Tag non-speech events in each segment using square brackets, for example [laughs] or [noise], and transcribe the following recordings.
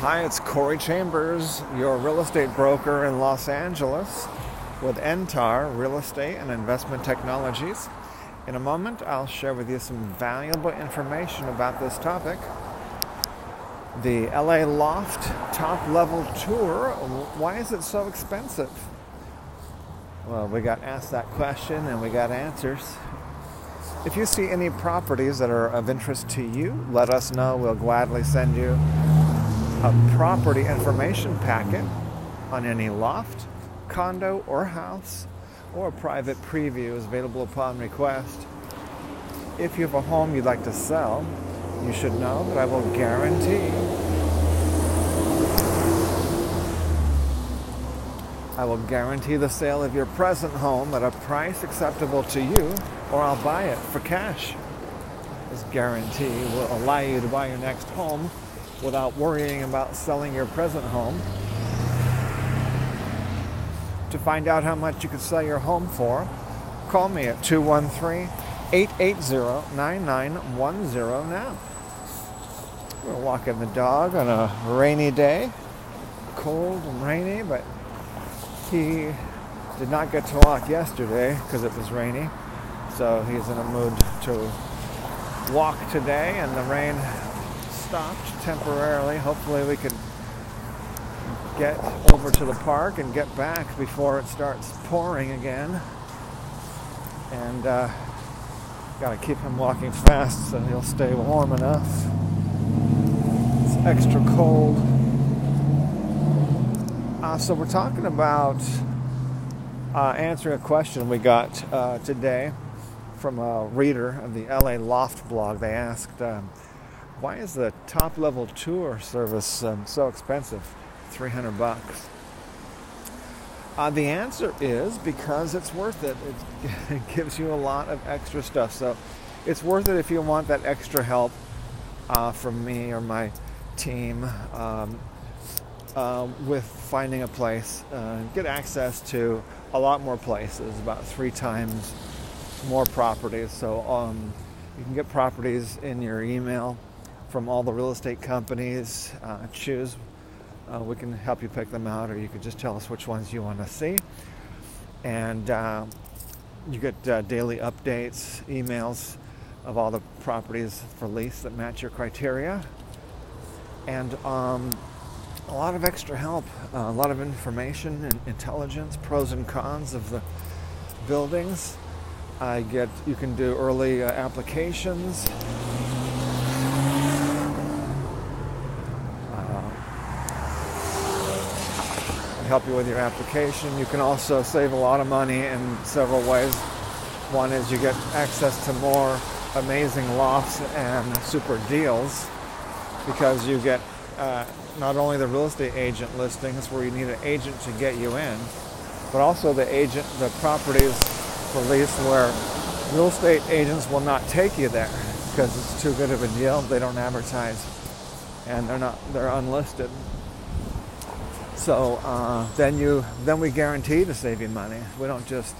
Hi, it's Corey Chambers, your real estate broker in Los Angeles with Entar Real Estate and Investment Technologies. In a moment, I'll share with you some valuable information about this topic. The LA Loft top level tour, why is it so expensive? Well, we got asked that question and we got answers. If you see any properties that are of interest to you, let us know. We'll gladly send you a property information packet on any loft, condo, or house, or a private preview is available upon request. If you have a home you'd like to sell, you should know that I will guarantee I will guarantee the sale of your present home at a price acceptable to you, or I'll buy it for cash. This guarantee will allow you to buy your next home without worrying about selling your present home. To find out how much you could sell your home for, call me at 213 880 9910 now. We're walking the dog on a rainy day, cold and rainy, but he did not get to walk yesterday because it was rainy. So he's in a mood to walk today, and the rain stopped temporarily. Hopefully, we can get over to the park and get back before it starts pouring again. And uh, got to keep him walking fast so he'll stay warm enough. It's extra cold. Uh, so we're talking about uh, answering a question we got uh, today from a reader of the LA Loft blog. They asked, um, "Why is the top level tour service um, so expensive? 300 bucks." Uh, the answer is because it's worth it. it. [laughs] It gives you a lot of extra stuff. So it's worth it if you want that extra help uh, from me or my team. Um, uh, with finding a place, uh, get access to a lot more places, about three times more properties. So um, you can get properties in your email from all the real estate companies. Uh, choose. Uh, we can help you pick them out, or you could just tell us which ones you want to see. And uh, you get uh, daily updates, emails of all the properties for lease that match your criteria. And um, a lot of extra help, uh, a lot of information and intelligence, pros and cons of the buildings. I get you can do early uh, applications. Help you with your application. You can also save a lot of money in several ways. One is you get access to more amazing lofts and super deals because you get uh, not only the real estate agent listings where you need an agent to get you in, but also the agent, the properties for lease where real estate agents will not take you there because it's too good of a deal. They don't advertise, and they're not they're unlisted. So uh, then you then we guarantee to save you money. We don't just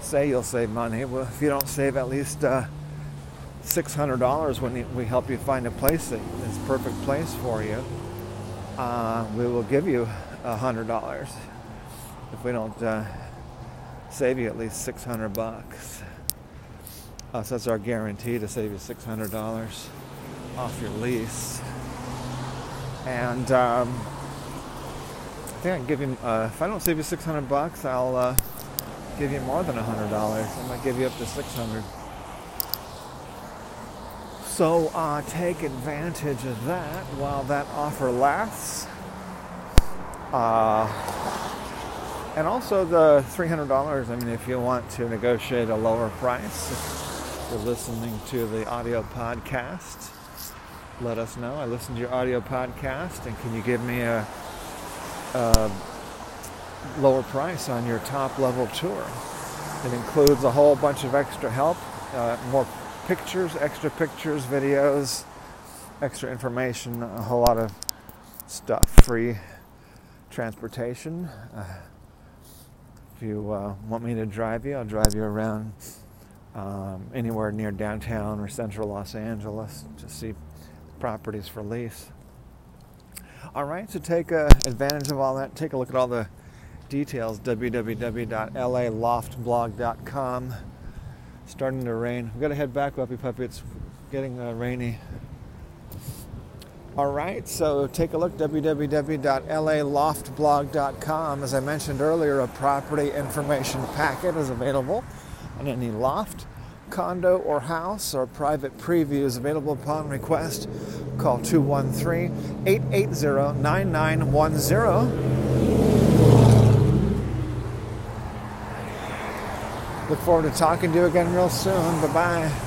say you'll save money. Well, if you don't save at least uh, $600 when we help you find a place that is perfect place for you, uh, we will give you $100 if we don't uh, save you at least 600 bucks. Uh, so that's our guarantee to save you $600 off your lease. And um, I think I can give you, uh, if I don't save you 600 bucks, I'll uh, give you more than $100. I might give you up to 600 so uh, take advantage of that while that offer lasts. Uh, and also the $300, I mean, if you want to negotiate a lower price, if you're listening to the audio podcast, let us know. I listened to your audio podcast, and can you give me a, a lower price on your top level tour? It includes a whole bunch of extra help, uh, more pictures, extra pictures, videos, extra information, a whole lot of stuff. Free transportation. Uh, if you uh, want me to drive you, I'll drive you around um, anywhere near downtown or central Los Angeles to see properties for lease. All right, so take uh, advantage of all that. Take a look at all the details. www.laloftblog.com. Starting to rain. We've got to head back, Puppy Puppy. It's getting uh, rainy. All right, so take a look, www.laloftblog.com. As I mentioned earlier, a property information packet is available on any loft, condo, or house, or private preview is available upon request. Call 213 880 9910. Look forward to talking to you again real soon. Bye bye.